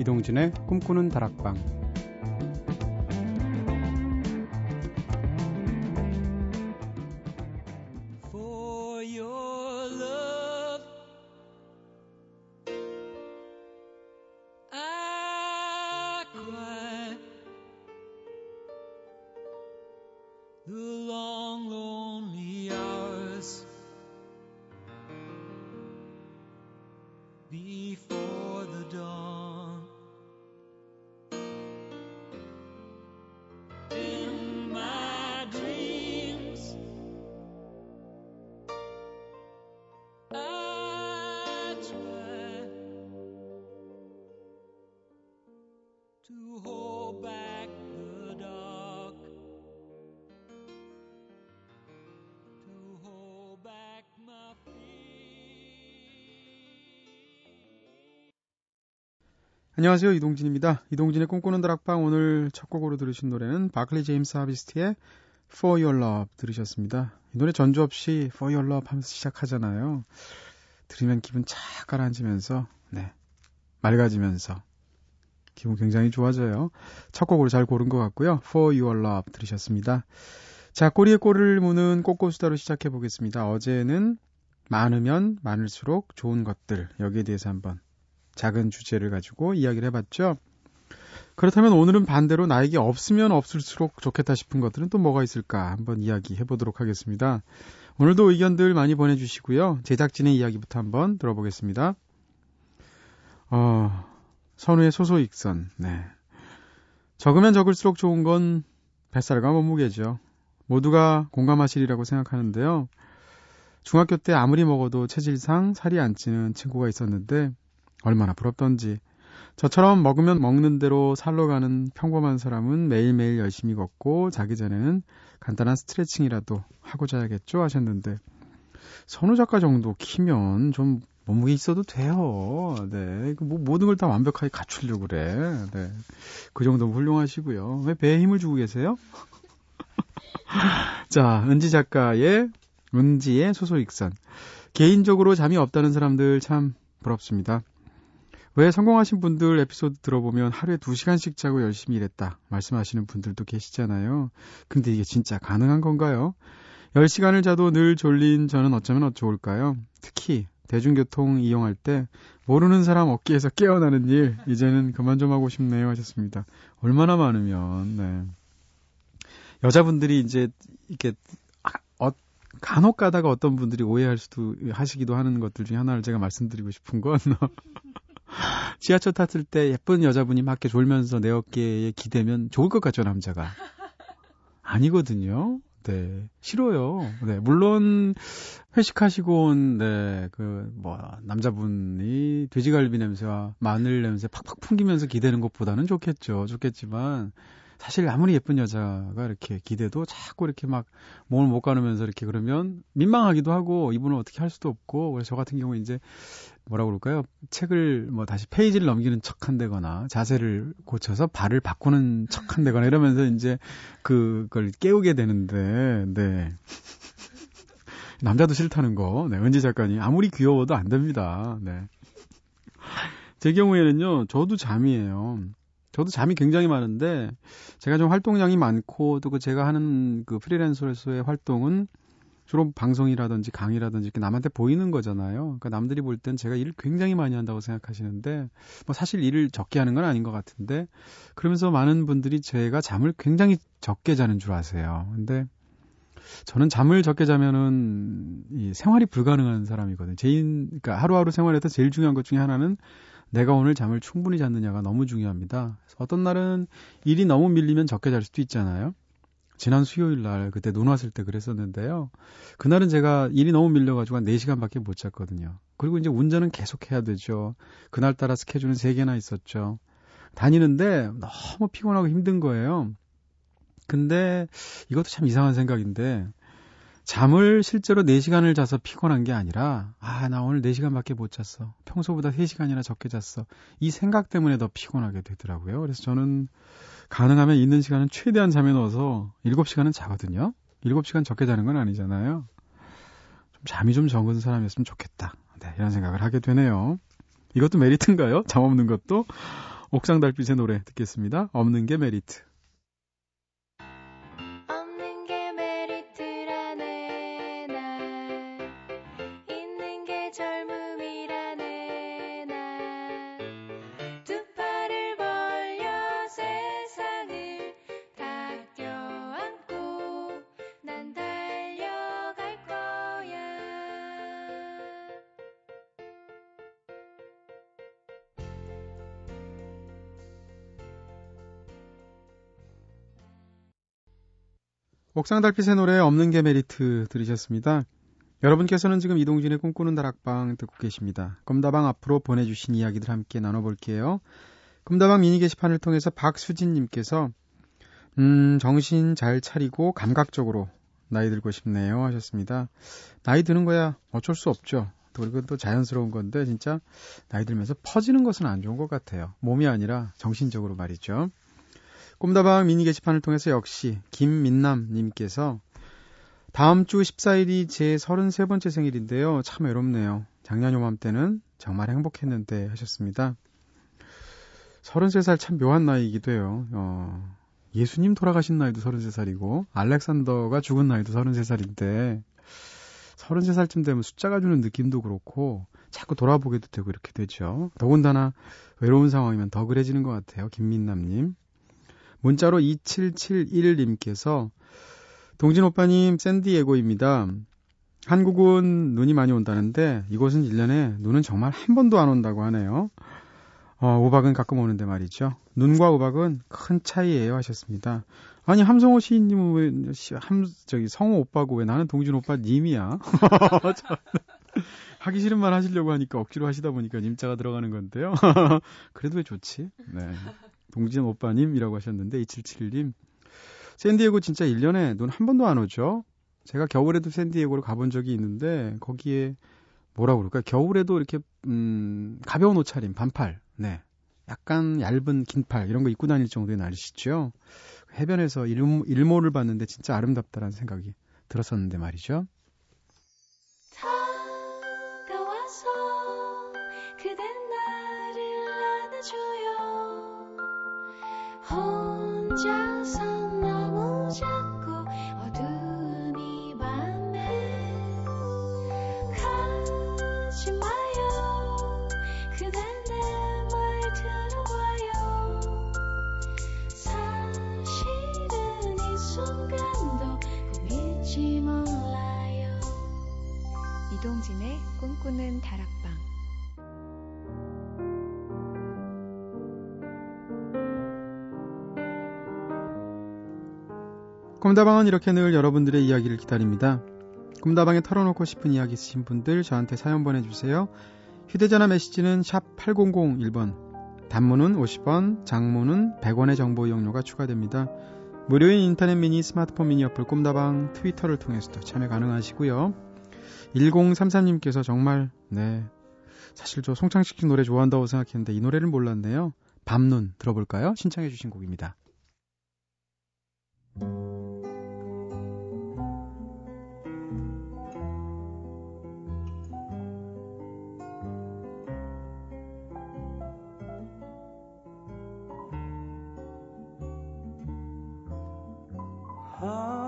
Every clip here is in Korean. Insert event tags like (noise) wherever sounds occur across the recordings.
이동진의 꿈꾸는 다락방 안녕하세요. 이동진입니다. 이동진의 꿈꾸는 다락방 오늘 첫 곡으로 들으신 노래는 바클리 제임스 하비스트의 For Your Love 들으셨습니다. 이 노래 전주 없이 For Your Love 하면서 시작하잖아요. 들으면 기분 착 가라앉으면서 네 맑아지면서 기분 굉장히 좋아져요. 첫 곡으로 잘 고른 것 같고요. For Your Love 들으셨습니다. 자, 꼬리에 꼬리를 무는 꽃꽃수다로 시작해 보겠습니다. 어제는 많으면 많을수록 좋은 것들 여기에 대해서 한번 작은 주제를 가지고 이야기를 해봤죠. 그렇다면 오늘은 반대로 나에게 없으면 없을수록 좋겠다 싶은 것들은 또 뭐가 있을까 한번 이야기해 보도록 하겠습니다. 오늘도 의견들 많이 보내주시고요. 제작진의 이야기부터 한번 들어보겠습니다. 어, 선우의 소소익선, 네. 적으면 적을수록 좋은 건 뱃살과 몸무게죠. 모두가 공감하시리라고 생각하는데요. 중학교 때 아무리 먹어도 체질상 살이 안 찌는 친구가 있었는데 얼마나 부럽던지. 저처럼 먹으면 먹는 대로 살로 가는 평범한 사람은 매일매일 열심히 걷고 자기 전에는 간단한 스트레칭이라도 하고 자야겠죠 하셨는데 선우 작가 정도 키면 좀 몸무게 있어도 돼요. 네. 뭐 모든 걸 다 완벽하게 갖추려고 그래. 네. 그 정도면 훌륭하시고요. 왜 배에 힘을 주고 계세요? (laughs) 자, 은지 작가의 은지의 소소익선. 개인적으로 잠이 없다는 사람들 참 부럽습니다. 왜 성공하신 분들 에피소드 들어보면 하루에 2시간씩 자고 열심히 일했다 말씀하시는 분들도 계시잖아요. 근데 이게 진짜 가능한 건가요? 10시간을 자도 늘 졸린 저는 어쩌면 좋을까요? 특히 대중교통 이용할 때 모르는 사람 어깨에서 깨어나는 일 이제는 그만 좀 하고 싶네요 하셨습니다. 얼마나 많으면 네. 여자분들이 이제 이렇게 어, 간혹 가다가 어떤 분들이 오해할 수도 하시기도 하는 것들 중에 하나를 제가 말씀드리고 싶은 건 (laughs) (laughs) 지하철 탔을 때 예쁜 여자분이 막 이렇게 졸면서 내 어깨에 기대면 좋을 것 같죠, 남자가. 아니거든요. 네. 싫어요. 네. 물론, 회식하시고 온, 네, 그, 뭐, 남자분이 돼지갈비 냄새와 마늘 냄새 팍팍 풍기면서 기대는 것보다는 좋겠죠. 좋겠지만, 사실 아무리 예쁜 여자가 이렇게 기대도 자꾸 이렇게 막 몸을 못 가누면서 이렇게 그러면 민망하기도 하고 이분은 어떻게 할 수도 없고 그래서 저 같은 경우 이제 뭐라 그럴까요? 책을 뭐 다시 페이지를 넘기는 척 한다거나 자세를 고쳐서 발을 바꾸는 척 한다거나 이러면서 이제 그걸 깨우게 되는데 네. 남자도 싫다는 거. 네, 은지 작가님 아무리 귀여워도 안 됩니다. 네. 제 경우에는요. 저도 잠이에요. 저도 잠이 굉장히 많은데 제가 좀 활동량이 많고 또 그 제가 하는 그 프리랜서로서의 활동은 주로 방송이라든지 강의라든지 이렇게 남한테 보이는 거잖아요. 그러니까 남들이 볼 땐 제가 일을 굉장히 많이 한다고 생각하시는데 뭐 사실 일을 적게 하는 건 아닌 것 같은데 그러면서 많은 분들이 제가 잠을 굉장히 적게 자는 줄 아세요. 근데 저는 잠을 적게 자면은 이 생활이 불가능한 사람이거든요. 제인 그러니까 하루하루 생활에서 제일 중요한 것 중에 하나는 내가 오늘 잠을 충분히 잤느냐가 너무 중요합니다. 어떤 날은 일이 너무 밀리면 적게 잘 수도 있잖아요. 지난 수요일 날 그때 눈 왔을 때 그랬었는데요. 그날은 제가 일이 너무 밀려가지고 한 4시간밖에 못 잤거든요. 그리고 이제 운전은 계속 해야 되죠. 그날따라 스케줄은 3개나 있었죠. 다니는데 너무 피곤하고 힘든 거예요. 근데 이것도 참 이상한 생각인데 잠을 실제로 4시간을 자서 피곤한 게 아니라, 아, 나 오늘 4시간밖에 못 잤어. 평소보다 3시간이나 적게 잤어. 이 생각 때문에 더 피곤하게 되더라고요. 그래서 저는 가능하면 있는 시간은 최대한 잠에 넣어서 7시간은 자거든요. 7시간 적게 자는 건 아니잖아요. 좀 잠이 좀 적은 사람이었으면 좋겠다. 네, 이런 생각을 하게 되네요. 이것도 메리트인가요? 잠 없는 것도? 옥상 달빛의 노래 듣겠습니다. 없는 게 메리트. 옥상 달빛의 노래 없는 게 메리트 들으셨습니다. 여러분께서는 지금 이동진의 꿈꾸는 다락방 듣고 계십니다. 꿈다방 앞으로 보내주신 이야기들 함께 나눠볼게요. 꿈다방 미니 게시판을 통해서 박수진님께서 음, 정신 잘 차리고 감각적으로 나이 들고 싶네요 하셨습니다. 나이 드는 거야 어쩔 수 없죠. 그리고 또 자연스러운 건데 진짜 나이 들면서 퍼지는 것은 안 좋은 것 같아요. 몸이 아니라 정신적으로 말이죠. 꿈다방 미니 게시판을 통해서 역시 김민남님께서 다음 주 14일이 제 33번째 생일인데요. 참 외롭네요. 작년 요맘때는 정말 행복했는데 하셨습니다. 33살 참 묘한 나이이기도 해요. 어, 예수님 돌아가신 나이도 33살이고, 알렉산더가 죽은 나이도 33살인데, 33살쯤 되면 숫자가 주는 느낌도 그렇고, 자꾸 돌아보게도 되고 이렇게 되죠. 더군다나 외로운 상황이면 더 그래지는 것 같아요. 김민남님. 문자로 2771님께서 동진 오빠님 샌디에고입니다. 한국은 눈이 많이 온다는데 이곳은 1년에 눈은 정말 한 번도 안 온다고 하네요. 어, 우박은 가끔 오는데 말이죠. 눈과 우박은 큰 차이예요 하셨습니다. 아니 함성호 시인님은 왜 함, 저기 성호 오빠고 왜 나는 동진 오빠 님이야? (laughs) 하기 싫은 말 하시려고 하니까 억지로 하시다 보니까 님자가 들어가는 건데요. (laughs) 그래도 왜 좋지? 네. 동진 오빠님이라고 하셨는데 2771님 샌디에고 진짜 1년에 눈 한 번도 안 오죠. 제가 겨울에도 샌디에고를 가본 적이 있는데 거기에 뭐라 그럴까 겨울에도 이렇게 음 가벼운 옷차림 반팔 네 약간 얇은 긴팔 이런 거 입고 다닐 정도의 날씨죠. 해변에서 일모, 일모를 봤는데 진짜 아름답다라는 생각이 들었었는데 말이죠. home. 꿈다방은 이렇게 늘 여러분들의 이야기를 기다립니다. 꿈다방에 털어놓고 싶은 이야기 있으신 분들 저한테 사연 보내주세요. 휴대전화 메시지는 샵 8001번, 단문은 50원, 장문은 100원의 정보 이용료가 추가됩니다. 무료인 인터넷 미니 스마트폰 미니 어플 꿈다방 트위터를 통해서도 참여 가능하시고요. 1033님께서 정말 네 사실 저 송창식 노래 좋아한다고 생각했는데 이 노래를 몰랐네요. 밤눈 들어볼까요? 신청해 주신 곡입니다. heart.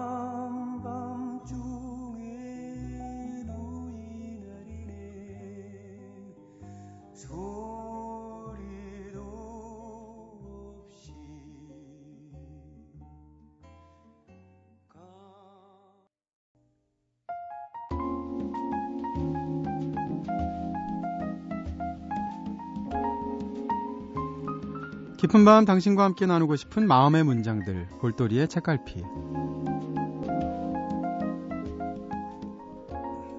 깊은 밤 당신과 함께 나누고 싶은 마음의 문장들 골돌이의 책갈피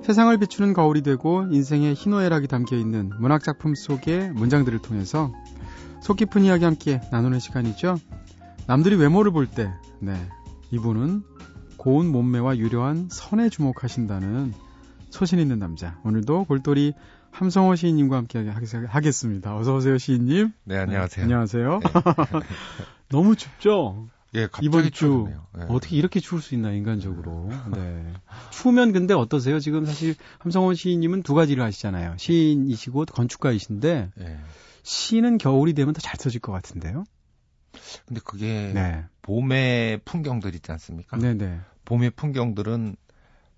세상을 비추는 거울이 되고 인생의 희노애락이 담겨 있는 문학 작품 속의 문장들을 통해서 속 깊은 이야기 함께 나누는 시간이죠. 남들이 외모를 볼 때, 네, 이분은 고운 몸매와 유려한 선에 주목하신다는 소신 있는 남자. 오늘도 골돌이 함성호 시인님과 함께 하겠습니다. 어서 오세요, 시인님. 네, 안녕하세요. 네, 안녕하세요. 네. (laughs) 너무 춥죠? 예, 이번 주 네. 어떻게 이렇게 추울 수 있나 인간적으로. 네. 추우면 근데 어떠세요? 지금 사실 함성원 시인님은 두 가지를 하시잖아요. 시인이시고 건축가이신데 네. 시는 겨울이 되면 더 잘 써질 것 같은데요. 근데 그게 네. 봄의 풍경들 있지 않습니까? 네네. 봄의 풍경들은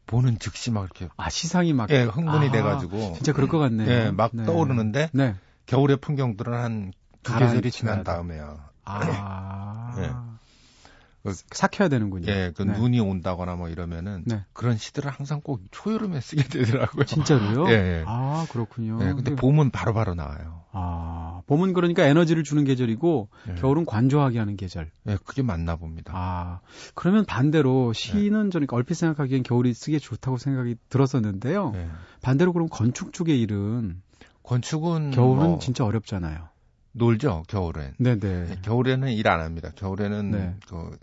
보는 즉시 막 이렇게 아 시상이 막 예, 흥분이 아, 돼가지고 진짜 그럴 것 같네요. 예, 막 네. 떠오르는데 네. 겨울의 풍경들은 한 두 계절이 지난 돼. 다음에요. 아. 예. 그- 삭혀야 되는군요. 예, 그 네. 눈이 온다거나 뭐 이러면은 네. 그런 시들을 항상 꼭 초여름에 쓰게 되더라고요. 진짜로요? (laughs) 예, 예. 아 그렇군요. 예, 근데 그- 봄은 바로 바로 나와요. 아 봄은 그러니까 에너지를 주는 계절이고 예. 겨울은 관조하게 하는 계절. 예, 그게 맞나 봅니다. 아, 그러면 반대로 시는 저는 얼핏 생각하기엔 겨울이 쓰기에 좋다고 생각이 들었었는데요. 예. 반대로 그럼 건축 쪽의 일은 건축은 겨울은 뭐 진짜 어렵잖아요. 놀죠, 겨울엔. 네네. 예, 겨울에는 일 안 합니다. 겨울에는 네. 그, 그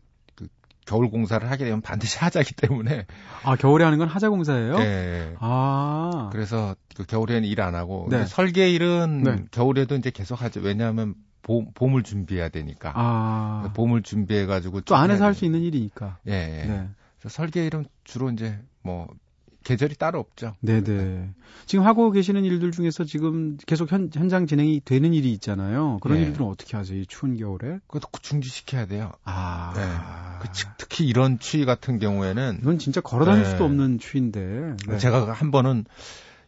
겨울 공사를 하게 되면 반드시 하자기 때문에 아, 겨울에 하는 건 하자 공사예요? 예, 예. 아, 그래서 그 겨울에는 일 안 하고 네. 설계 일은 네. 겨울에도 이제 계속 하죠. 왜냐하면 봄, 봄을 준비해야 되니까. 아, 봄을 준비해 가지고 또 안에서 할 수 있는 일이니까. 예, 예. 네. 설계 일은 주로 이제 뭐 계절이 따로 없죠. 네네. 지금 하고 계시는 일들 중에서 지금 계속 현, 현장 진행이 되는 일이 있잖아요. 그런 예. 일들은 어떻게 하세요? 이 추운 겨울에? 그것도 중지시켜야 돼요. 아, 네. 그 즉- 특히 이런 추위 같은 경우에는 이건 진짜 걸어 다닐 네. 수도 없는 추위인데. 네. 제가 한 번은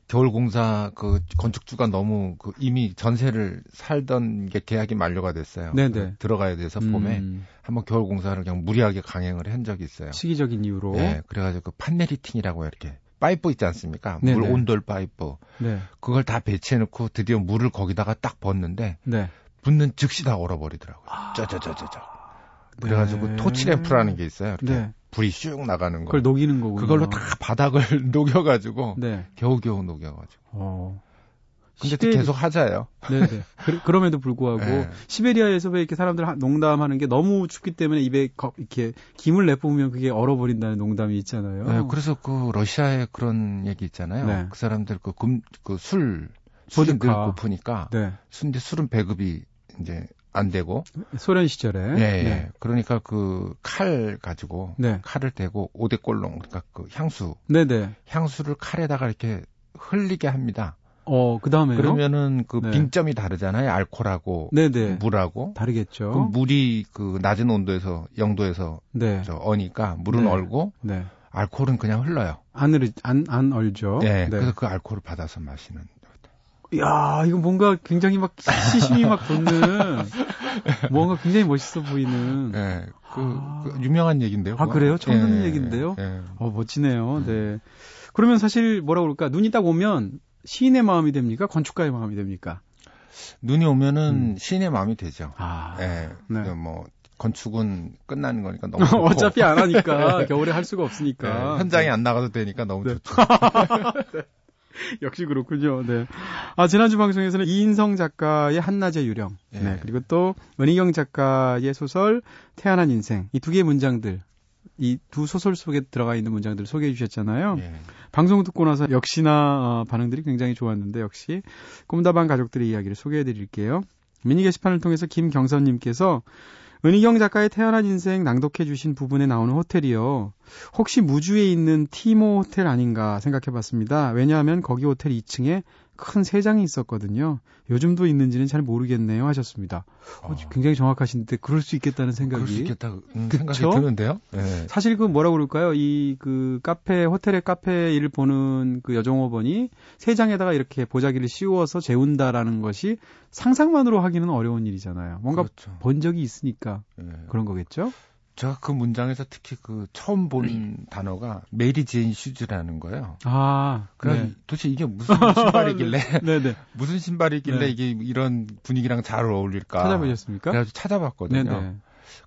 겨울 공사 그 건축주가 너무 그 이미 전세를 살던 게 계약이 만료가 됐어요. 네네. 그 들어가야 돼서 봄에 음, 한번 겨울 공사를 그냥 무리하게 강행을 한 적이 있어요. 시기적인 이유로. 예, 그래가지고 그 판넬히팅이라고 이렇게 파이프 있지 않습니까? 네네. 물 온돌 파이프 네. 그걸 다 배치해놓고 드디어 물을 거기다가 딱 붓는데 네. 붓는 즉시 다 얼어버리더라고요. 짜자자자자. 그래가지고 네. 토치램프라는 게 있어요. 이렇게 네. 불이 슉 나가는 거. 그걸 녹이는 거군요. 그걸로 다 바닥을 (laughs) 녹여가지고 네. 겨우겨우 녹여가지고. 어. 근데 또 시베리- 계속 하자요. 네네. 그, 럼에도 불구하고 네. 시베리아에서 왜 이렇게 사람들 하- 농담하는 게 너무 춥기 때문에 입에 거- 이렇게 김을 내뿜으면 그게 얼어버린다는 농담이 있잖아요. 네, 그래서 그 러시아에 그런 얘기 있잖아요. 네. 그 사람들 그 금, 그 술, 술이 늘. 고프니까. 네. 근데 술은 배급이 이제 안 되고. 소련 시절에. 예, 예. 네. 그러니까 그 칼 가지고 네. 칼을 대고 오대꼴롱 그러니까 그 향수 네네. 향수를 칼에다가 이렇게 흘리게 합니다. 어, 그 다음에요? 그러면은 그 네. 빙점이 다르잖아요. 알코올하고 네네. 물하고. 다르겠죠. 그럼 물이 그 낮은 온도에서 영도에서 네. 저 어니까 물은 네. 얼고 네. 알코올은 그냥 흘러요. 안으로, 안, 안 얼죠. 네. 그래서 그 알코올을 받아서 마시는. 이야, 이거 뭔가 굉장히 막 시심이 막 돋는, (laughs) 뭔가 굉장히 멋있어 보이는. 예. 그, 아. 그 유명한 얘기인데요. 아. 그래요? 처음 듣는 예, 얘기인데요? 예. 어, 멋지네요. 음. 네. 그러면 사실 뭐라 그럴까? 눈이 딱 오면 시인의 마음이 됩니까? 건축가의 마음이 됩니까? 눈이 오면은 음. 시인의 마음이 되죠. 아. 예. 네. 그뭐 건축은 끝나는 거니까 너무 (laughs) 좋고. 어차피 안 하니까 (laughs) 겨울에 할 수가 없으니까 예, 현장에 안 나가도 되니까 너무 네. 좋죠. (laughs) 역시 그렇군요. 네. 아 지난주 방송에서는 이인성 작가의 한낮의 유령, 예. 네 그리고 또 은희경 작가의 소설 태어난 인생 이 두 개의 문장들, 이 두 소설 속에 들어가 있는 문장들을 소개해 주셨잖아요. 예. 방송 듣고 나서 역시나 어, 반응들이 굉장히 좋았는데 역시 꿈다방 가족들의 이야기를 소개해 드릴게요. 미니 게시판을 통해서 김경선님께서 은희경 작가의 태어난 인생 낭독해 주신 부분에 나오는 호텔이요. 혹시 무주에 있는 티모 호텔 아닌가 생각해 봤습니다. 왜냐하면 거기 호텔 2층에 큰 세장이 있었거든요. 요즘도 있는지는 잘 모르겠네요 하셨습니다. 어, 어. 굉장히 정확하신데 그럴 수 있겠다는 생각이 그럴 수 있겠다 음? 생각이 드는데요. 예. 사실 그 뭐라 그럴까요? 이 그 카페 호텔의 카페 일을 보는 그 여종업원이 새장에다가 이렇게 보자기를 씌워서 재운다라는 것이 상상만으로 하기는 어려운 일이잖아요. 뭔가 그렇죠. 본 적이 있으니까 예. 그런 거겠죠? 제가 그 문장에서 특히 그 처음 본 단어가 메리 제인 슈즈라는 거예요. 아, 그래서 네. 도대체 이게 무슨 신발이길래 (laughs) 네, 네. (laughs) 무슨 신발이길래 네. 이게 이런 분위기랑 잘 어울릴까? 찾아보셨습니까? 그래가지고 찾아봤거든요. 네, 네.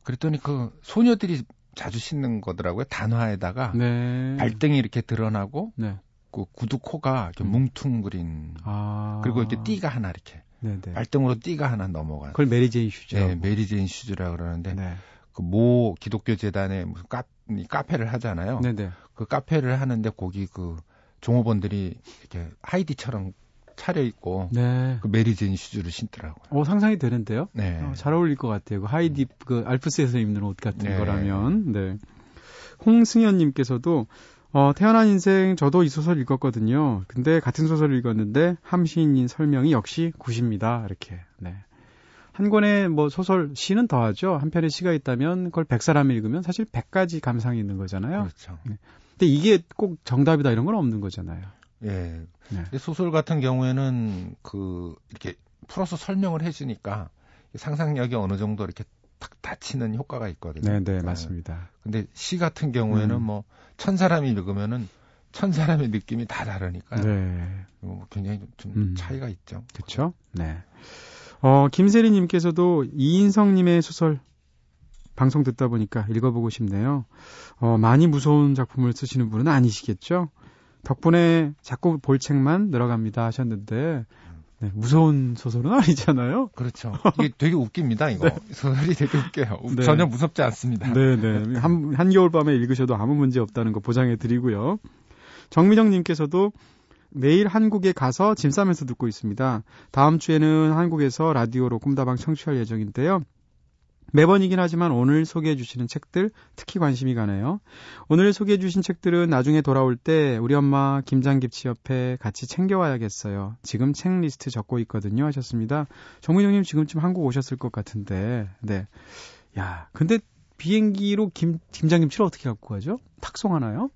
그랬더니 그 소녀들이 자주 신는 거더라고요. 단화에다가 네. 발등이 이렇게 드러나고 네. 그 구두 코가 이렇게 음. 뭉퉁그린 아. 그리고 이렇게 띠가 하나 이렇게 네, 네. 발등으로 띠가 하나 넘어가는. 그걸 메리제인 슈즈라고. 네, 메리 제인 슈즈라 그러는데 네. 그 모 기독교 재단에 무슨 카, 이 카페를 하잖아요. 네, 네. 그 카페를 하는데 거기 그 종업원들이 이렇게 하이디처럼 차려 입고 네. 그 메리제인 슈즈를 신더라고요. 어, 상상이 되는데요? 네. 어, 잘 어울릴 것 같아요. 그 하이디 그 알프스에서 입는 옷 같은 네. 거라면. 네. 홍승현님께서도 어, 태어난 인생 저도 이 소설 읽었거든요. 근데 같은 소설을 읽었는데 함시인인 설명이 역시 굿입니다. 이렇게. 네. 한 권의 뭐 소설 시는 더하죠. 한 편의 시가 있다면 그걸 100사람이 읽으면 사실 100가지 감상이 있는 거잖아요. 그렇죠. 네. 근데 이게 꼭 정답이다 이런 건 없는 거잖아요. 예. 네. 소설 같은 경우에는 그 이렇게 풀어서 설명을 해 주니까 상상력이 어느 정도 이렇게 탁 닫히는 효과가 있거든요. 네, 네, 맞습니다. 근데 시 같은 경우에는 음. 뭐천 사람이 읽으면은 천 사람의 느낌이 다 다르니까 네. 뭐 굉장히 좀 음. 차이가 있죠. 그렇죠? 네. 어, 김세리 님께서도 이인성 님의 소설 방송 듣다 보니까 읽어보고 싶네요. 어, 많이 무서운 작품을 쓰시는 분은 아니시겠죠? 덕분에 자꾸 볼 책만 늘어갑니다 하셨는데 네, 무서운 소설은 아니잖아요. 그렇죠. 이게 되게 웃깁니다, 이거. (laughs) 소설이 되게 웃겨요. 네. 전혀 무섭지 않습니다. 네네. 한, 한겨울 밤에 읽으셔도 아무 문제 없다는 거 보장해 드리고요. 정미정 님께서도 매일 한국에 가서 짐 싸면서 듣고 있습니다. 다음 주에는 한국에서 라디오로 꿈다방 청취할 예정인데요. 매번이긴 하지만 오늘 소개해 주시는 책들 특히 관심이 가네요. 오늘 소개해 주신 책들은 나중에 돌아올 때 우리 엄마 김장김치 옆에 같이 챙겨와야겠어요. 지금 책 리스트 적고 있거든요 하셨습니다. 정민정님 지금쯤 한국 오셨을 것 같은데 네. 야 근데 비행기로 김, 김장김치를 어떻게 갖고 가죠? 탁송하나요?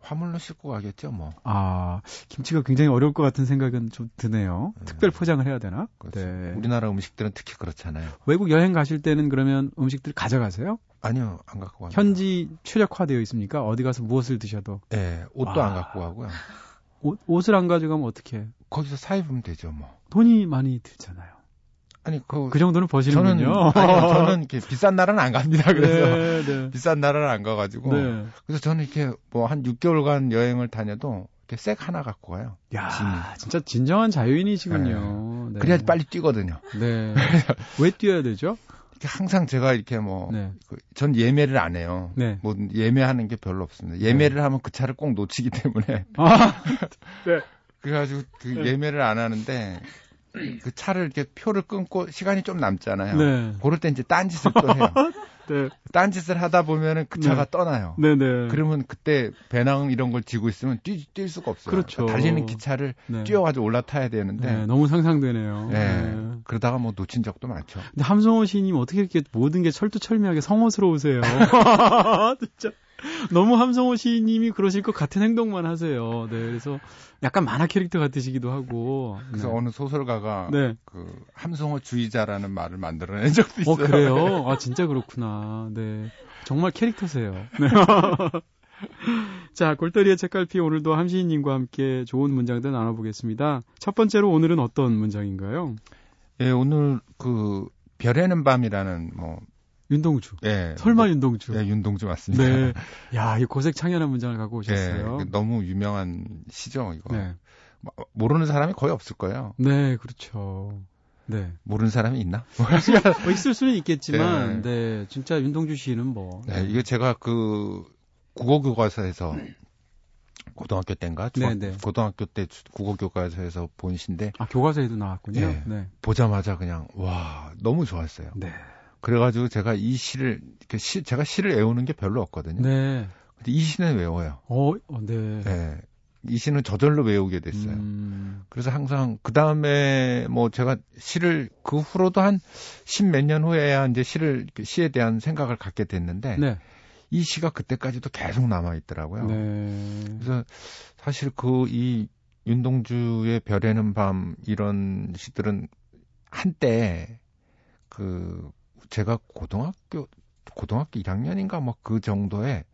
화물로 싣고 가겠죠, 뭐. 아, 김치가 굉장히 어려울 것 같은 생각은 좀 드네요. 네. 특별 포장을 해야 되나? 그렇죠. 네. 우리나라 음식들은 특히 그렇잖아요. 외국 여행 가실 때는 그러면 음식들 가져가세요? 아니요, 안 갖고 갑니다. 현지 최적화되어 있습니까? 어디 가서 무엇을 드셔도. 예, 옷도 와. 안 갖고 가고요. 옷, 옷을 안 가져가면 어떻게? 거기서 사 입으면 되죠, 뭐. 돈이 많이 들잖아요. 아니, 그, 그 정도는 저는, 버시는군요. 아니요, 저는 이렇게 비싼 나라는 안 갑니다. 그래서. 네, 네. (laughs) 비싼 나라를 안 가가지고. 네. 그래서 저는 이렇게 뭐 한 6개월간 여행을 다녀도 이렇게 색 하나 갖고 가요. 야, 짐이. 진짜 진정한 자유인이시군요. 네. 그래야지 빨리 뛰거든요. 네. (laughs) 왜 뛰어야 되죠? 항상 제가 이렇게 뭐, 네. 그, 전 예매를 안 해요. 네. 뭐 예매하는 게 별로 없습니다. 예매를 하면 그 차를 꼭 놓치기 때문에. 아, (laughs) 네. 그래가지고 그 네. 예매를 안 하는데 그 차를 이렇게 표를 끊고 시간이 좀 남잖아요. 네. 그럴 때 이제 딴짓을 또 해요. (laughs) 네. 딴짓을 하다 보면은 그 차가 네. 떠나요. 네네. 그러면 그때 배낭 이런 걸 쥐고 있으면 뛰, 뛸 수가 없어요. 그렇죠. 달리는 기차를 네. 뛰어가지고 올라타야 되는데 네, 너무 상상되네요. 네. 네. 그러다가 뭐 놓친 적도 많죠. 근데 함성호 시인님 어떻게 이렇게 모든 게 철두철미하게 성어스러우세요? (laughs) (laughs) 진짜 (laughs) 너무 함성호 시인님이 그러실 것 같은 행동만 하세요. 네, 그래서 약간 만화 캐릭터 같으시기도 하고. 그래서 네. 어느 소설가가 네. 그 함성어 주의자라는 말을 만들어낸 적도 있어요. 어 그래요? (laughs) 아 진짜 그렇구나. 네, 정말 캐릭터세요. 네. (laughs) 자, 골다리의 책갈피 오늘도 함시인님과 함께 좋은 문장들 나눠보겠습니다. 첫 번째로 오늘은 어떤 문장인가요? 예, 오늘 그 별에는 밤이라는 뭐 윤동주. 예. 설마 윤동주. 예, 윤동주 맞습니다. 네. 야, 이 고색 창연한 문장을 갖고 예, 오셨어요. 너무 유명한 시죠, 이거. 네. 뭐, 모르는 사람이 거의 없을 거예요. 네, 그렇죠. 네. 모르는 사람이 있나? (laughs) 뭐 있을 수는 있겠지만, 네. 네. 진짜 윤동주 씨는 뭐. 네, 이게 제가 그 국어 교과서에서 고등학교 때인가 중학, 네, 네. 고등학교 때 주- 국어 교과서에서 본 시인데 아, 교과서에도 나왔군요. 예. 네. 보자마자 그냥 와 너무 좋았어요. 네. 그래가지고 제가 이 시를 시, 제가 시를 외우는 게 별로 없거든요. 네. 근데 이 시는 외워요. 어, 어, 네. 네. 이 시는 저절로 외우게 됐어요. 음, 그래서 항상 그 다음에 뭐 제가 시를 그 후로도 한 십 몇 년 후에야 이제 시를 시에 대한 생각을 갖게 됐는데 네. 이 시가 그때까지도 계속 남아 있더라고요. 네. 그래서 사실 그 이 윤동주의 별에는 밤 이런 시들은 한때 그 제가 고등학교 고등학교 1학년인가 뭐 그 정도에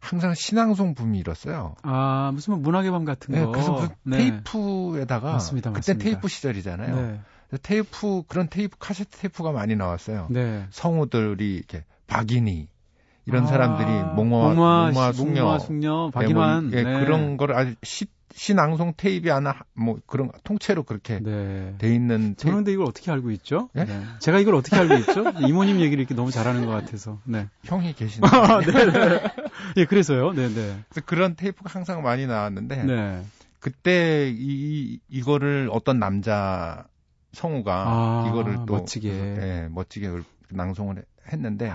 한창 시 낭송 붐이 일었어요. 아, 무슨 뭐 문학의 밤 같은 네, 거. 그래서 그 네. 테이프에다가 맞습니다, 그때 맞습니다. 테이프 시절이잖아요. 네. 테이프 그런 테이프 카세트 테이프가 많이 나왔어요. 네. 성우들이 이렇게 박인희 이런 아, 사람들이 목마 시- 숙녀 숙녀, 네, 뭐. 예, 네. 그런 거를 아주 시, 신앙송 테이프 하나 뭐 그런 통째로 그렇게 네. 돼 있는 저는 테이프. 근데 이걸 어떻게 알고 있죠? 예? 네. 제가 이걸 어떻게 알고 있죠? 이모님 얘기를 이렇게 너무 잘하는 것 같아서. 네. 형이 계시는 (laughs) 예, 그래서 네, 네. 그래서 그런 테이프가 항상 많이 나왔는데 네. 그때 이 이거를 어떤 남자 성우가 아, 이거를 또 멋지게. 예, 멋지게 낭송을 했는데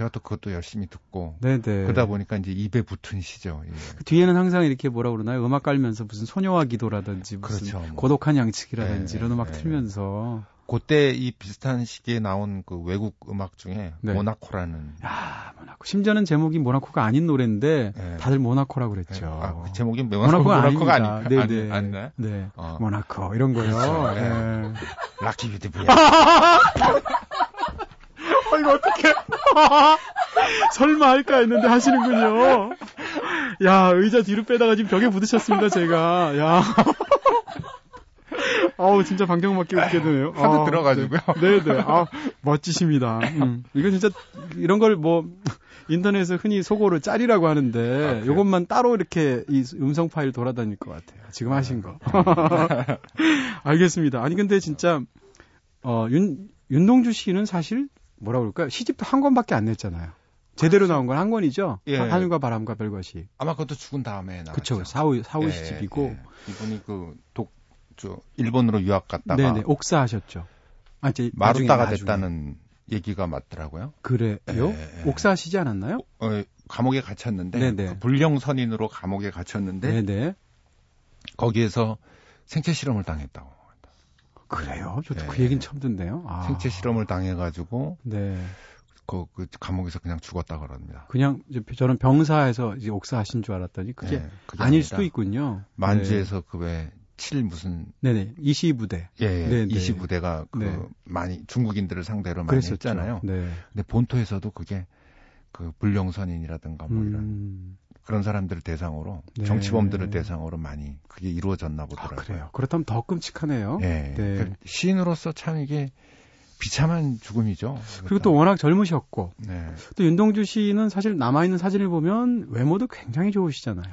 제가 또 그것도 열심히 듣고 네네. 그러다 보니까 이제 입에 붙은 시죠. 예. 그 뒤에는 항상 이렇게 뭐라 그러나요? 음악 깔면서 무슨 소녀의 기도라든지 무슨 그렇죠. 뭐. 고독한 양치기라든지 네, 이런 음악 네. 틀면서 그때 이 비슷한 시기에 나온 그 외국 음악 중에 네. 모나코라는 야 모나코 심지어는 제목이 모나코가 아닌 노래인데 네. 다들 모나코라고 그랬죠. 아, 그 제목이 모나코가 모나코가 아닙니다. 아닌가? 네 네. 아니, 아니나요? 네. 어. 모나코 이런 거요. 그렇죠. 네. 예. lucky beautiful. 어, 이거 어떡해. (laughs) 설마 할까 했는데 하시는군요. 야, 의자 뒤로 빼다가 지금 벽에 부딪혔습니다, 제가. 야. (laughs) 아우, 진짜 방정맞게 웃게 되네요. 하도 아, 들어가지고요. 네, 네. 아, 멋지십니다. 음. 이거 진짜, 이런 걸 뭐, 인터넷에서 흔히 속어로 짤이라고 하는데, 그래요? 요것만 따로 이렇게 이 음성 파일 돌아다닐 것 같아요. 지금 하신 거. (laughs) 알겠습니다. 아니, 근데 진짜, 어, 윤, 윤동주 씨는 사실, 뭐라 그럴까요? 시집도 한 권밖에 안 냈잖아요. 제대로 나온 건 한 권이죠? 예. 하늘과 바람과 별것이. 아마 그것도 죽은 다음에 나왔죠. 그쵸. 사후, 사후 예, 시집이고. 예. 이분이 그 독, 저, 일본으로 유학 갔다가 네네. 옥사 하셨죠. 아, 이제 나중에. 됐다는 얘기가 맞더라고요. 그래요? 예, 예. 옥사 하시지 않았나요? 어, 감옥에 갇혔는데 네네. 그 불령 선인으로 감옥에 갇혔는데 네네. 거기에서 생체 실험을 당했다고. 그래요? 저도 예. 그 얘기는 처음 듣네요. 아. 생체 실험을 당해가지고 네. 그, 그 감옥에서 그냥 죽었다 그럽니다. 그냥 저는 병사에서 이제 옥사 하신 줄 알았더니 그게 예, 그게 아닐 수도 있군요. 만주에서 그 왜 7 무슨 네. 네네. 이시부대. 예, 예 네, 네. 20부대가 그 네. 많이 중국인들을 상대로 많이 그랬었죠. 했잖아요. 네. 근데 본토에서도 그게 그 불령선인이라든가 뭐 이런 음. 그런 사람들을 대상으로 네. 정치범들을 대상으로 많이 그게 이루어졌나 아, 보더라고요. 그래요. 그렇다면 더 끔찍하네요. 예. 네. 그러니까 시인으로서 참 이게 비참한 죽음이죠. 그리고 또 워낙 젊으셨고 네. 또 윤동주 씨는 사실 남아 있는 사진을 보면 외모도 굉장히 좋으시잖아요.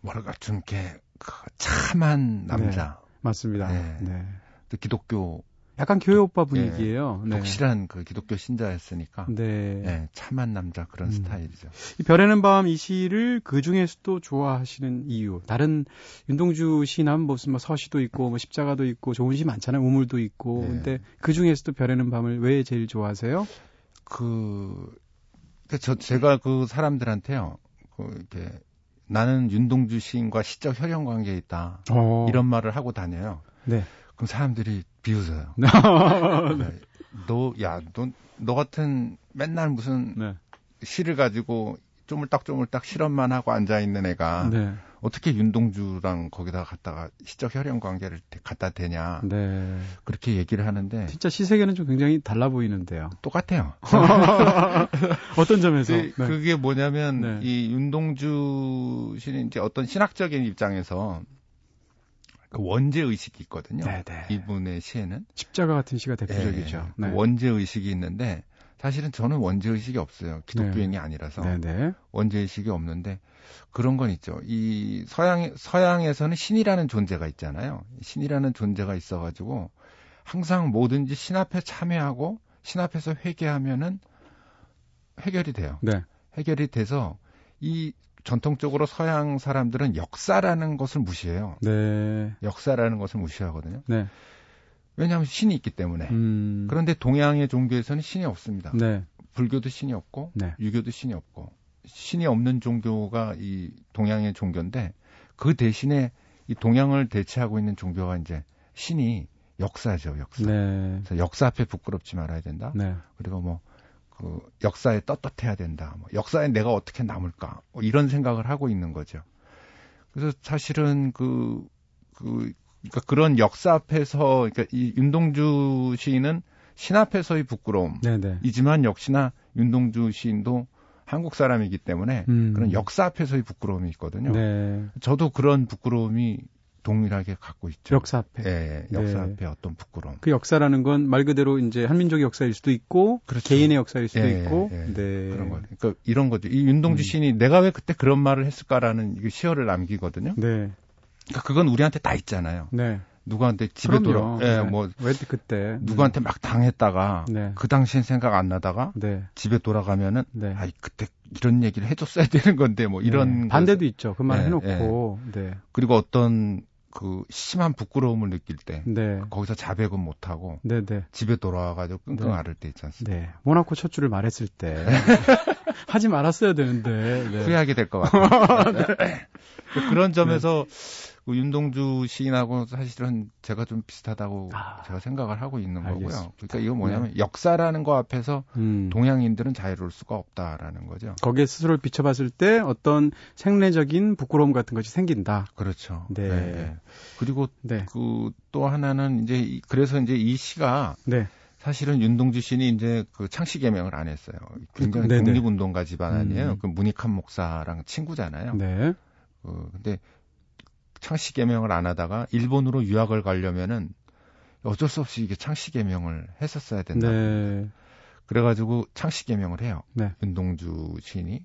뭐랄까 좀 이렇게 그 참한 남자, 맞습니다. 네. 네. 또 기독교 약간 교회 오빠 분위기예요. 네. 독실한 그 기독교 신자였으니까 네. 예, 참한 남자 그런 음. 스타일이죠. 이 별에는 밤 이 시를 그 중에서도 좋아하시는 이유. 다른 윤동주 시남 무슨 뭐 서시도 있고 뭐 십자가도 있고 좋은 시 많잖아요. 우물도 있고. 네. 근데 그 중에서도 별에는 밤을 왜 제일 좋아하세요? 그, 그 저, 제가 그 사람들한테요, 그, 이렇게, 나는 윤동주 시인과 시적 혈연 관계에 있다. 어. 이런 말을 하고 다녀요. 네. 그럼 사람들이 비웃어요. (laughs) 네. 너, 야, 너, 너 같은 맨날 무슨 네. 시를 가지고 쪼물딱쪼물딱 실험만 하고 앉아있는 애가 네. 어떻게 윤동주랑 거기다 갖다가 시적 혈연 관계를 대- 갖다 대냐. 네. 그렇게 얘기를 하는데 진짜 시 세계는 좀 굉장히 달라 보이는데요. 똑같아요. (laughs) 어떤 점에서? 그, 네. 그게 뭐냐면 네. 이 윤동주 씨는 이제 어떤 신학적인 입장에서 그 원죄 의식이 있거든요. 네, 네. 이분의 시에는 십자가 같은 시가 대표적이죠. 예, 네. 그 원죄 의식이 있는데 사실은 저는 원죄 의식이 없어요. 기독교인이 아니라서 네, 네. 원죄 의식이 없는데 그런 건 있죠. 이 서양 서양에서는 신이라는 존재가 있잖아요. 신이라는 존재가 있어가지고 항상 뭐든지 신 앞에 참여하고 신 앞에서 회개하면은 해결이 돼요. 네. 해결이 돼서 이 전통적으로 서양 사람들은 역사라는 것을 무시해요. 네. 역사라는 것을 무시하거든요. 네. 왜냐하면 신이 있기 때문에. 음. 그런데 동양의 종교에서는 신이 없습니다. 네. 불교도 신이 없고 네. 유교도 신이 없고 신이 없는 종교가 이 동양의 종교인데 그 대신에 이 동양을 대체하고 있는 종교가 이제 신이 역사죠, 역사. 네. 그래서 역사 앞에 부끄럽지 말아야 된다. 네. 그리고 뭐, 그, 역사에 떳떳해야 된다. 뭐 역사에 내가 어떻게 남을까. 뭐 이런 생각을 하고 있는 거죠. 그래서 사실은 그, 그, 그러니까 그런 역사 앞에서, 그러니까 이 윤동주 시인은 신 앞에서의 부끄러움. 네, 네. 이지만 역시나 윤동주 시인도 한국 사람이기 때문에 음. 그런 역사 앞에서의 부끄러움이 있거든요. 네. 저도 그런 부끄러움이 동일하게 갖고 있죠. 역사 앞에. 예, 역사 네. 앞에 어떤 부끄러움. 그 역사라는 건 말 그대로 이제 한민족의 역사일 수도 있고 그렇죠. 개인의 역사일 수도 예, 있고 예, 네. 그런 거. 그러니까 이런 거죠. 이 윤동주 음. 시인이 내가 왜 그때 그런 말을 했을까라는 시어를 남기거든요. 네. 그러니까 그건 우리한테 다 있잖아요. 네. 누구한테 집에. 돌아, 예, 네. 뭐왜 그때 누구한테 막 당했다가 네. 그 당시엔 생각 안 나다가 네. 집에 돌아가면은 네. 아이 그때 이런 얘기를 해줬어야 되는 건데 뭐 이런 네. 반대도 것. 있죠. 그말 네, 해놓고 네. 그리고 어떤 그 심한 부끄러움을 느낄 때 네. 거기서 자백은 못 하고 네, 네. 집에 돌아와가지고 끙끙 네. 앓을 때 있지 않습니까? 네. 모나코 첫 줄을 말했을 때 (laughs) 하지 말았어야 되는데. 네. 후회하게 될 것 같아요. (laughs) 그런 점에서 그 윤동주 시인하고 사실은 제가 좀 비슷하다고 아. 제가 생각을 하고 있는 거고요. 알겠습니다. 그러니까 이거 뭐냐면 역사라는 거 앞에서 음. 동양인들은 자유로울 수가 없다라는 거죠. 거기에 스스로를 비춰봤을 때 어떤 생리적인 부끄러움 같은 것이 생긴다. 그렇죠. 네. 그리고 네. 그또 하나는 이제 이- 그래서 이제 이 시가 네. 사실은 윤동주 시인이 이제 그 창씨 개명을 안 했어요. 굉장히 네네. 독립운동가 집안이에요. 음. 그 문익환 목사랑 친구잖아요. 네. 그 근데 창씨 개명을 안 하다가 일본으로 유학을 가려면은 어쩔 수 없이 이게 창씨 개명을 했었어야 된다. 네. 그래가지고 창씨 개명을 해요. 네. 윤동주 시인이.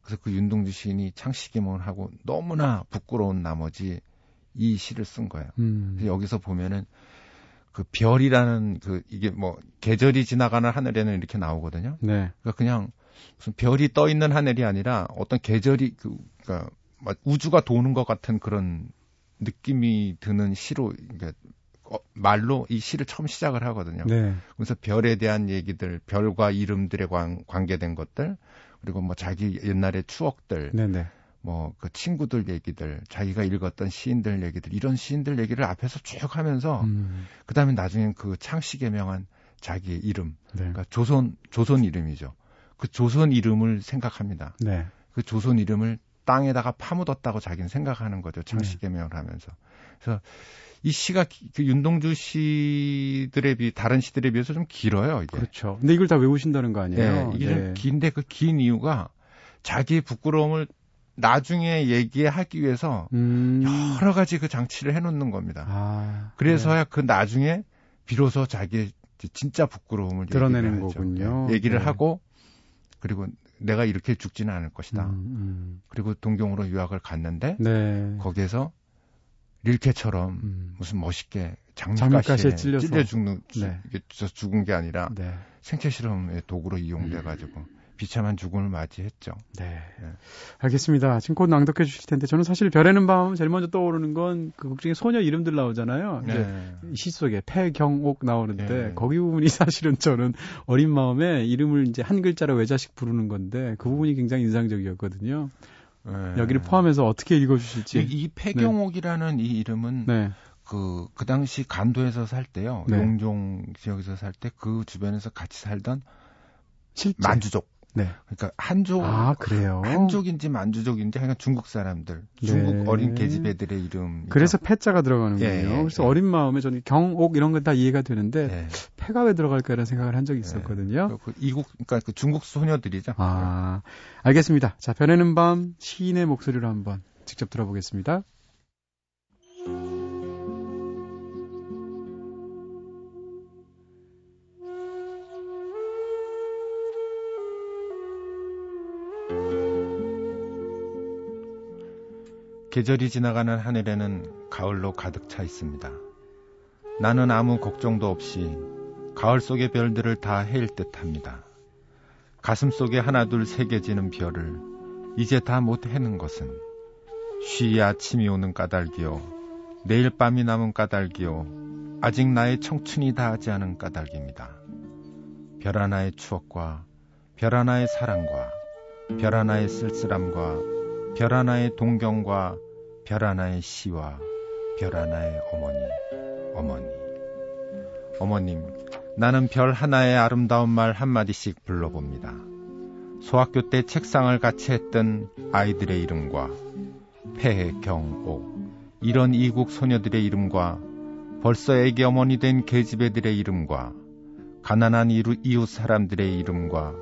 그래서 그 윤동주 시인이 창씨 개명을 하고 너무나 부끄러운 나머지 이 시를 쓴 거예요. 음. 여기서 보면은 그 별이라는 그 이게 뭐 계절이 지나가는 하늘에는 이렇게 나오거든요. 네. 그러니까 그냥 무슨 별이 떠 있는 하늘이 아니라 어떤 계절이 그 그러니까 막 우주가 도는 것 같은 그런 느낌이 드는 시로 그러니까 어, 말로 이 시를 처음 시작을 하거든요. 네. 그래서 별에 대한 얘기들, 별과 이름들에 관, 관계된 것들, 그리고 뭐 자기 옛날의 추억들, 네. 네. 뭐 그 친구들 얘기들, 자기가 읽었던 시인들 얘기들, 이런 시인들 얘기를 앞에서 쭉 하면서 음. 그다음에 나중엔 그 창씨 개명한 자기의 이름, 네. 그러니까 조선 조선 이름이죠. 그 조선 이름을 생각합니다. 네. 그 조선 이름을 땅에다가 파묻었다고 자기는 생각하는 거죠. 창씨 개명을 하면서. 그래서 이 시가 기- 그 윤동주 시들에 비 다른 시들에 비해서 좀 길어요. 이게. 그렇죠. 근데 이걸 다 외우신다는 거 아니에요? 네, 이게 좀 긴데 그 긴 이유가 자기의 부끄러움을 나중에 얘기하기 위해서 음. 여러 가지 그 장치를 해놓는 겁니다. 아. 그래서야 그 나중에 비로소 자기의 진짜 부끄러움을 드러내는. 거군요. 네, 얘기를 네. 하고 그리고 내가 이렇게 죽지는 않을 것이다. 음, 그리고 동경으로 유학을 갔는데 음. 네. 거기에서 릴케처럼 음. 무슨 멋있게 장미가시에. 찔려 죽는 네. 죽은 게 아니라 네. 생체 실험의 도구로 이용돼 가지고 비참한 죽음을 맞이했죠. 네. 네. 알겠습니다. 지금 곧 낭독해 주실 텐데 저는 사실 별에는 밤 제일 먼저 떠오르는 건 그 극 중에 소녀 이름들 나오잖아요. 이제 네. 시 속에 패경옥 나오는데 네. 거기 부분이 (laughs) 사실은 저는 어린 마음에 이름을 이제 한 글자로 외자식 부르는 건데 그 부분이 굉장히 인상적이었거든요. 네. 여기를 포함해서 어떻게 읽어 주실지. 이, 이 폐경옥이라는 이 이름은 네. 그, 그 당시 간도에서 살 때요. 네. 용종 지역에서 살 때 그 주변에서 같이 살던 실제. 만주족. 네. 그러니까 한족. 아, 그래요. 한족인지 만주족인지 하여간 중국 사람들. 네. 중국 어린 계집애들의 이름. 그래서 패자가 들어가는군요. 예, 예, 그래서 예. 어린 마음에 저는 경옥 이런 건 다 이해가 되는데 네. 패가 왜 들어갈까 이런 생각을 한 적이 있었거든요. 그 이국, 그러니까 그 중국 소녀들이죠. 아, 알겠습니다. 자, 변해는 밤 시인의 목소리로 한번 직접 들어보겠습니다. 계절이 지나가는 하늘에는 가을로 가득 차 있습니다. 나는 아무 걱정도 없이 가을 속의 별들을 다 헤일 듯 합니다. 가슴 속에 하나둘 새겨지는 별을 이제 다못 해는 것은 쉬이 아침이 오는 까닭이요. 내일 밤이 남은 까닭이요. 아직 나의 청춘이 다하지 않은 까닭입니다. 별 하나의 추억과 별 하나의 사랑과 별 하나의 쓸쓸함과 별 하나의 동경과 별 하나의 시와 별 하나의 어머니, 어머니. 어머님, 나는 별 하나의 아름다운 말 한마디씩 불러봅니다. 소학교 때 책상을 같이 했던 아이들의 이름과 폐, 경, 옥, 이런 이국 소녀들의 이름과 벌써 애기 어머니 된 계집애들의 이름과 가난한 이웃 사람들의 이름과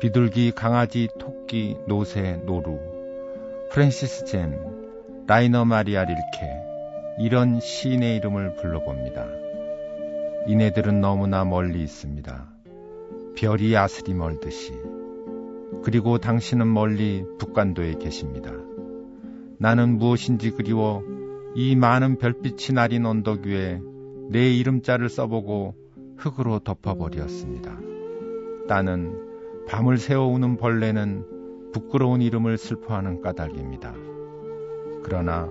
비둘기, 강아지, 토끼, 노새, 노루, 프랑시스 잠, 라이너 마리아 릴케, 이런 시인의 이름을 불러봅니다. 이네들은 너무나 멀리 있습니다. 별이 아슬히 멀듯이. 그리고 당신은 멀리 북간도에 계십니다. 나는 무엇인지 그리워 이 많은 별빛이 나린 언덕 위에 내 이름자를 써보고 흙으로 덮어버렸습니다. 나는 밤을 새워우는 벌레는 부끄러운 이름을 슬퍼하는 까닭입니다. 그러나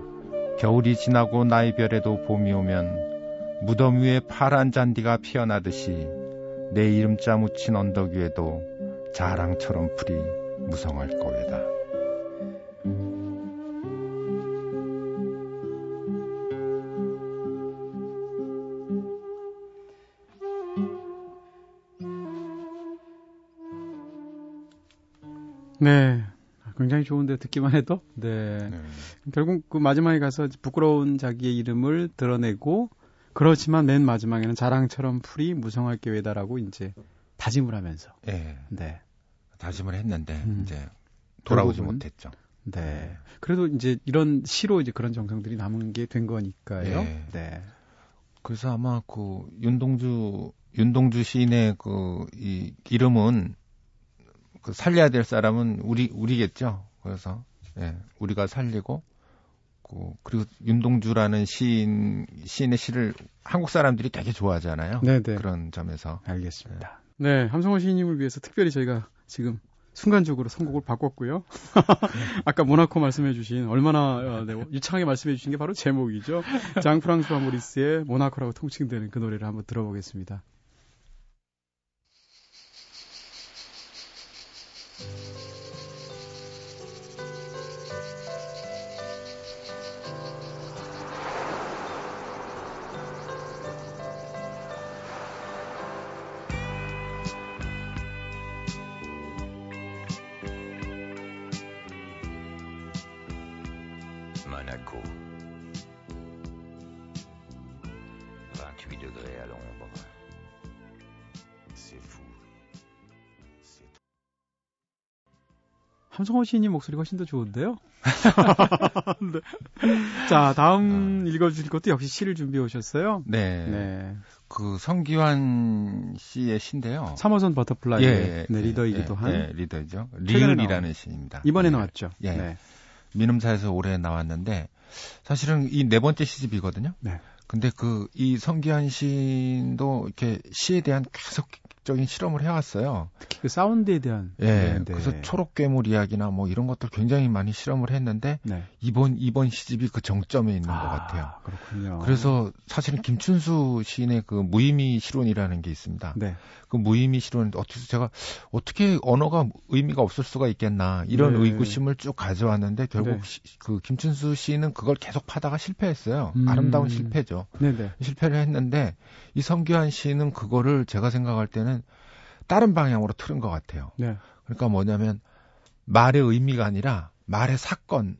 겨울이 지나고 나이별에도 봄이 오면 무덤 위에 파란 잔디가 피어나듯이 내 이름자 묻힌 언덕 위에도 자랑처럼 풀이 무성할 거외다. 네. 굉장히 좋은데 듣기만 해도 네. 네. 결국 그 마지막에 가서 부끄러운 자기의 이름을 드러내고 그렇지만 맨 마지막에는 자랑처럼 풀이 무성할 계획다라고 이제 다짐을 하면서 네. 네. 다짐을 했는데 음. 이제 돌아오지 결국은, 못했죠. 네. 그래도 이제 이런 시로 이제 그런 정성들이 남은 게 된 거니까요. 네. 네. 그래서 아마 그 윤동주 윤동주 시인의 그 이 이름은 그 살려야 될 사람은 우리 우리겠죠. 그래서 예, 우리가 살리고 그 그리고 윤동주라는 시인 시인의 시를 한국 사람들이 되게 좋아하잖아요. 네네. 그런 점에서 알겠습니다. 네, 함성호 시인님을 위해서 특별히 저희가 지금 순간적으로 선곡을 바꿨고요. (laughs) 아까 모나코 말씀해주신 얼마나 어, 네, 유창하게 말씀해주신 게 바로 제목이죠. 장 프랑스와 모리스의 모나코라고 통칭되는 그 노래를 한번 들어보겠습니다. 함성호 시인님 목소리가 훨씬 더 좋은데요? (laughs) 네. 자, 다음 아. 읽어주실 것도 역시 시를 준비해 오셨어요? 네. 네. 그 성기완 씨의 시인데요. 3호선 버터플라이 예, 네, 리더이기도 예, 한. 예, 리더죠. 리을이라는 시입니다. 이번에 네. 나왔죠. 예. 네. 민음사에서 올해 나왔는데 사실은 이 네 번째 시집이거든요. 네. 근데 그 이 성기완 시인도 이렇게 시에 대한 계속 적인 실험을 해왔어요. 특히 그 사운드에 대한. 예. 네, 네. 그래서 초록 괴물 이야기나 뭐 이런 것들 굉장히 많이 실험을 했는데 네. 이번 이번 시집이 그 정점에 있는 아, 것 같아요. 그렇군요. 그래서 사실은 김춘수 시인의 그 무의미 실론이라는 게 있습니다. 네. 그 무의미 실론 어떻게 제가 어떻게 언어가 의미가 없을 수가 있겠나 이런 네. 의구심을 쭉 가져왔는데 결국 네. 시, 그 김춘수 시인은 그걸 계속 파다가 실패했어요. 음. 아름다운 실패죠. 네네. 실패를 했는데 이 성규환 시인은 그거를 제가 생각할 때는 보면은 다른 방향으로 틀은 것 같아요. 네. 그러니까 뭐냐면 말의 의미가 아니라 말의 사건을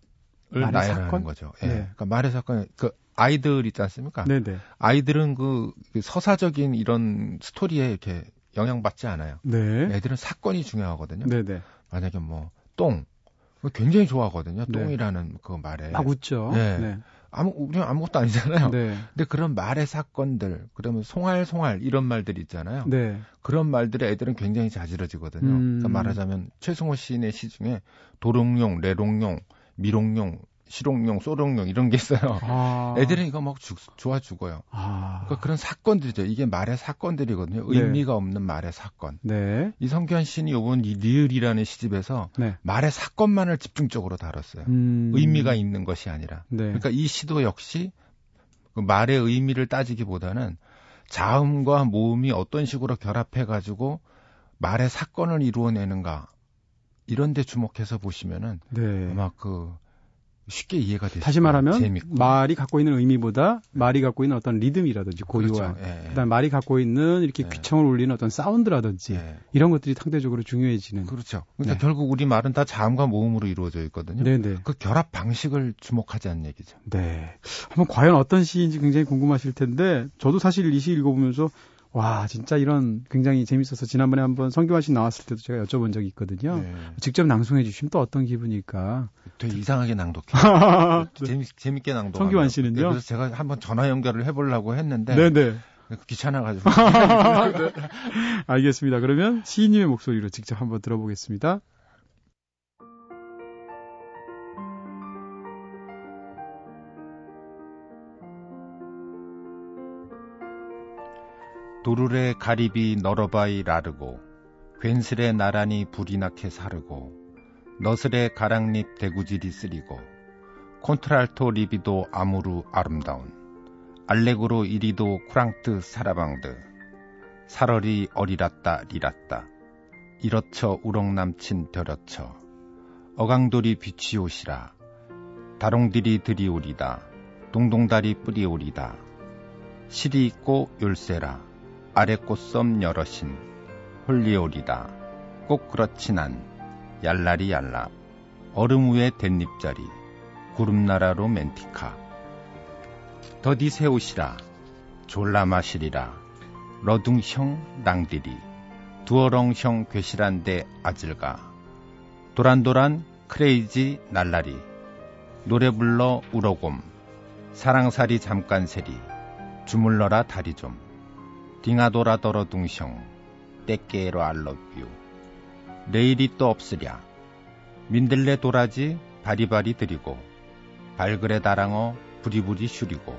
나열하는 사건? 거죠. 예. 네. 그러니까 말의 사건 그 아이들 있지 않습니까? 네네. 네. 아이들은 그, 그 서사적인 이런 스토리에 이렇게 영향받지 않아요. 네. 애들은 사건이 중요하거든요. 네네. 네. 만약에 뭐 똥, 굉장히 좋아하거든요. 네. 똥이라는 그 말에. 막 웃죠. 네. 네. 아무 우리 아무것도 아니잖아요. 네. 근데 그런 말의 사건들, 그러면 송알송알 이런 말들 있잖아요. 네. 그런 말들에 애들은 굉장히 자지러지거든요. 음. 그러니까 말하자면 최승호 시인의 시 중에 도롱용, 레롱용, 미롱용, 실용용, 소룡용 이런 게 있어요. 아. 애들은 이거 막 주, 좋아 죽어요. 아. 그러니까 그런 사건들이죠. 이게 말의 사건들이거든요. 네. 의미가 없는 말의 사건. 네. 이성규한 씨는 요번 이 리을이라는 시집에서 네. 말의 사건만을 집중적으로 다뤘어요. 음. 의미가 있는 것이 아니라. 네. 그러니까 이 시도 역시 그 말의 의미를 따지기보다는 자음과 모음이 어떤 식으로 결합해 가지고 말의 사건을 이루어내는가 이런 데 주목해서 보시면은 네. 아마 그 쉽게 이해가 되죠. 다시 말하면 재밌고. 말이 갖고 있는 의미보다 말이 갖고 있는 어떤 리듬이라든지 고유한 그렇죠. 예, 예. 그다음 말이 갖고 있는 이렇게 예. 귀청을 울리는 어떤 사운드라든지 예. 이런 것들이 상대적으로 중요해지는 그렇죠. 그러니까 네. 결국 우리 말은 다 자음과 모음으로 이루어져 있거든요. 네네. 네. 그 결합 방식을 주목하지 않는 얘기죠. 네. 한번 과연 어떤 시인지 굉장히 궁금하실 텐데 저도 사실 이 시 읽어보면서 와, 진짜 이런 굉장히 재밌어서 지난번에 한번 성교환 씨 나왔을 때도 제가 여쭤본 적이 있거든요. 네. 직접 낭송해 주시면 또 어떤 기분일까? 되게 이상하게 낭독해. (laughs) 네. 재밌, 재밌게 낭독. 성교환 씨는요? 네, 그래서 제가 한번 전화 연결을 해보려고 했는데. 네네. 귀찮아가지고. 네. (laughs) 알겠습니다. 그러면 시인님의 목소리로 직접 한번 들어보겠습니다. 도르래 가리비 너러바이 라르고 괜스레 나란히 불이 나게 사르고 너스레 가랑잎 대구질이 쓰리고 콘트랄토 리비도 아무르 아름다운 알레그로 이리도 쿠랑트 사라방드 살얼이 어리랐다 리랐다 이렇쳐 우렁 남친 벼려쳐 어강돌이 빛이 오시라 다롱들이 들이오리다 동동다리 뿌리오리다 실이 있고 율세라 아래 꽃섬 여럿인 홀리오리다. 꼭 그렇진 않 얄라리 얄라. 얼음 위에 댄잎자리 구름나라로 멘티카. 더디 세우시라 졸라 마시리라. 러둥형 낭디리 두어렁형 괴실한데 아질가. 도란도란 크레이지 날라리 노래 불러 우러곰. 사랑살이 잠깐 세리 주물러라 다리 좀 딩아도라 더러둥형 떼깨로 알러뷰. 내일이 또 없으랴. 민들레 도라지 바리바리 들이고 발그레 다랑어 부리부리 쉬리고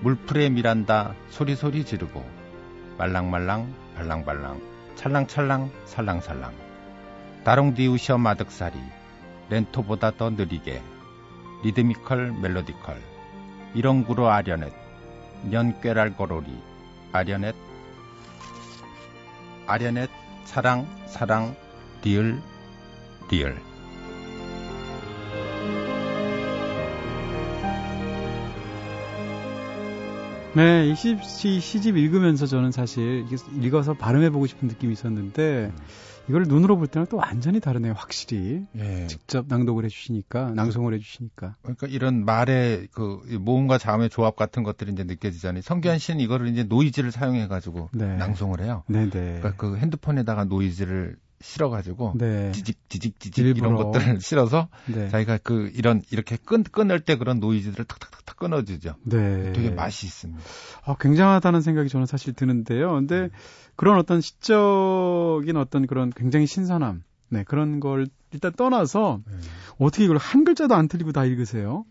물풀에 미란다 소리소리 지르고 말랑말랑 발랑발랑 찰랑찰랑 살랑살랑. 다롱디우셔 마득사리 렌토보다 더 느리게 리드미컬 멜로디컬. 이런 구로 아련넷 년꾀랄 거로리 아련넷 아련넷 사랑 사랑 디을 디을 네, 이 시, 시, 시집 읽으면서 저는 사실 읽어서 발음해보고 싶은 느낌이 있었는데, 음. 이걸 눈으로 볼 때는 또 완전히 다르네요, 확실히. 예. 직접 낭독을 해주시니까, 낭송을 해주시니까. 그러니까 이런 말의 그 모음과 자음의 조합 같은 것들이 이제 느껴지잖아요. 성규한 씨는 이거를 이제 노이즈를 사용해가지고 네. 낭송을 해요. 네네. 그러니까 그 핸드폰에다가 노이즈를 실어가지고 네. 지직 지직 지직 이런 것들을 실어서 네. 자기가 그 이런 이렇게 끊 끊을 때 그런 노이즈들을 탁탁탁탁 끊어주죠. 네. 되게 맛이 있습니다. 아, 굉장하다는 생각이 저는 사실 드는데요. 근데 음. 그런 어떤 시적인 어떤 그런 굉장히 신선함, 네 그런 걸 일단 떠나서 네. 어떻게 이걸 한 글자도 안 틀리고 다 읽으세요?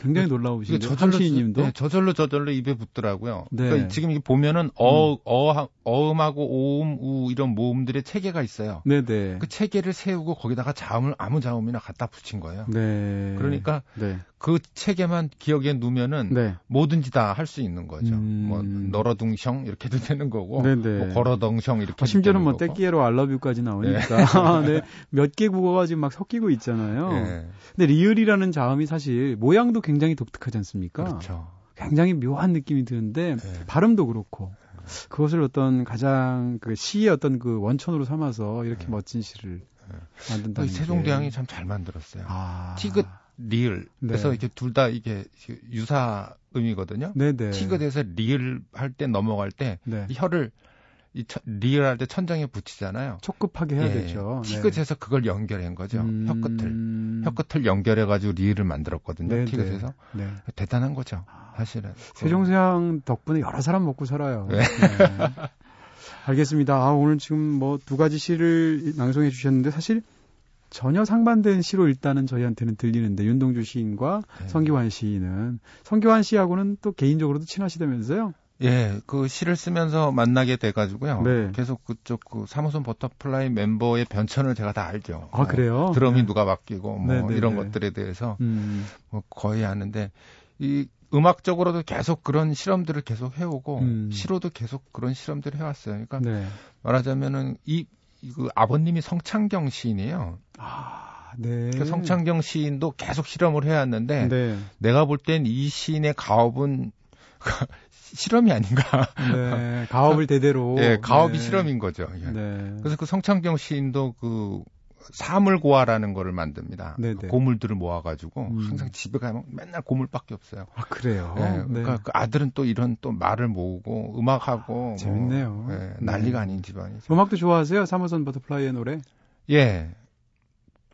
굉장히 놀라우시죠. 저절로 님도 네, 저절로 저절로 입에 붙더라고요. 네. 그러니까 지금 이게 보면은 어, 음. 어, 어음하고 오음, 우 이런 모음들의 체계가 있어요. 네네. 네. 그 체계를 세우고 거기다가 자음을 아무 자음이나 갖다 붙인 거예요. 네. 그러니까 네. 그 체계만 기억에 누면은 네. 뭐든지 다 할 수 있는 거죠. 음... 뭐 너러둥형 이렇게도 되는 거고, 네네. 네. 뭐 걸어덩형 이렇게. 아, 심지어는 뭐 떼끼에로 알러뷰까지 나오니까 네. (laughs) 네. 몇개 국어가 지금 막 섞이고 있잖아요. 네. 근데 리을이라는 자음이 사실 모양도 굉장히 독특하지 않습니까? 그렇죠. 굉장히 묘한 느낌이 드는데 네. 발음도 그렇고. 그것을 어떤 가장 그 시의 어떤 그 원천으로 삼아서 이렇게 네. 멋진 시를 만든다. 세종대왕이 참 잘 만들었어요. 아... 티긋 리을. 네. 그래서 이렇게 둘 다 이게 유사 음이거든요. 네네. 티그에서 리을 할 때 넘어갈 때 네. 혀를 이 리을 할때 천장에 붙이잖아요. 촉급하게 해야 예, 되죠. 티그에서 네. 그걸 연결한 거죠. 음... 혀끝을. 혀끝을 연결해가지고 리을을 만들었거든요. 네네. 티그에서. 네. 대단한 거죠. 사실은. 세종대왕 덕분에 여러 사람 먹고 살아요. 네. 네. 알겠습니다. 아, 오늘 지금 뭐 두 가지 시를 낭송해 주셨는데 사실 전혀 상반된 시로 일단은 저희한테는 들리는데 윤동주 시인과 네. 성기완 시인은 성기완 씨하고는 또 개인적으로도 친하시다면서요? 예, 그 시를 쓰면서 만나게 돼가지고요. 네. 계속 그쪽 그 3호선 버터플라이 멤버의 변천을 제가 다 알죠. 아, 뭐 그래요? 드럼이 네. 누가 바뀌고 뭐 네네네. 네, 이런 네. 것들에 대해서 음. 뭐 거의 아는데 이 음악적으로도 계속 그런 실험들을 계속 해오고 음. 시로도 계속 그런 실험들을 해왔어요. 그러니까 네. 말하자면은 이, 그 아버님이 성창경 시인이에요. 아, 네. 그 성창경 시인도 계속 실험을 해왔는데 네. 내가 볼 땐 이 시인의 가업은 (laughs) 실험이 아닌가. 네, 가업을 (laughs) 대대로. 예, 가업이 네. 실험인 거죠. 네. 그래서 그 성창경 시인도 그 사물고아라는 거를 만듭니다. 네네. 고물들을 모아가지고 음. 항상 집에 가면 맨날 고물밖에 없어요. 아 그래요? 네, 그러니까 네. 그 아들은 또 이런 또 말을 모으고 음악하고 아, 뭐, 재밌네요. 뭐, 네, 난리가 아닌 집안이죠. 음악도 좋아하세요? 3호선 버터플라이의 노래? 예.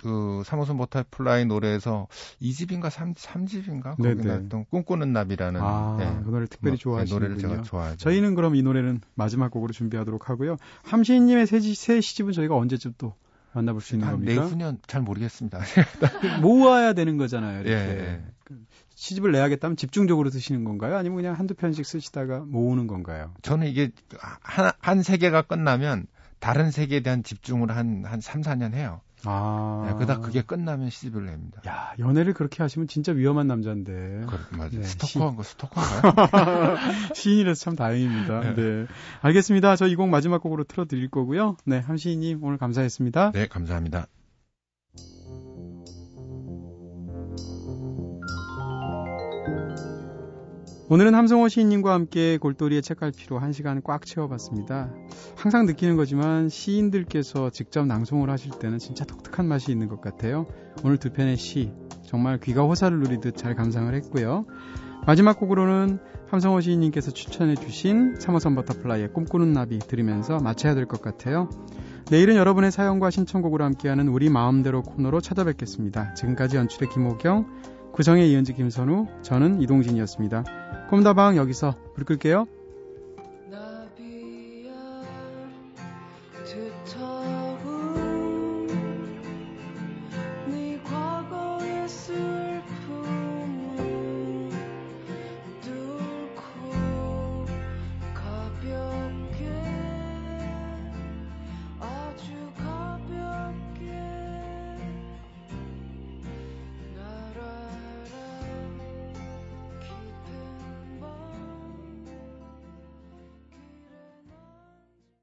그 3호선 버터플라이 노래에서 2집인가 3, 3집인가 거기 나왔던 꿈꾸는 나비라는 아, 네. 그 노래를 특별히 좋아하시는 네, 노래를 제가 좋아하죠. 저희는 그럼 이 노래는 마지막 곡으로 준비하도록 하고요. 함시인님의 새, 새 시집은 저희가 언제쯤 또 만나볼 수 있는 겁니까? 내후년 잘 모르겠습니다. (laughs) 모아야 되는 거잖아요. 이렇게. 예, 예. 그 시집을 내야겠다면 집중적으로 쓰시는 건가요? 아니면 그냥 한두 편씩 쓰시다가 모으는 건가요? 저는 이게 한, 한 세계가 끝나면 다른 세계에 대한 집중을 한, 한 3, 4년 해요. 아. 네, 그다 그게 끝나면 시집을 냅니다. 야, 연애를 그렇게 하시면 진짜 위험한 남자인데. 그, 맞아요. 네, 스토커한 거 스토커인가요? (laughs) 시인이라서 참 다행입니다. 네. 네. 알겠습니다. 저 이 곡 마지막 곡으로 틀어드릴 거고요. 네, 함시인님 오늘 감사했습니다. 네, 감사합니다. 오늘은 함성호 시인님과 함께 골똘이의 책갈피로 한 시간 꽉 채워봤습니다. 항상 느끼는 거지만 시인들께서 직접 낭송을 하실 때는 진짜 독특한 맛이 있는 것 같아요. 오늘 두 편의 시 정말 귀가 호사를 누리듯 잘 감상을 했고요. 마지막 곡으로는 함성호 시인님께서 추천해 주신 3호선 버터플라이의 꿈꾸는 나비 들으면서 마쳐야 될 것 같아요. 내일은 여러분의 사연과 신청곡으로 함께하는 우리 마음대로 코너로 찾아뵙겠습니다. 지금까지 연출의 김호경, 구성의 이은지 김선우, 저는 이동진이었습니다. 꿈다방 여기서 불 끌게요.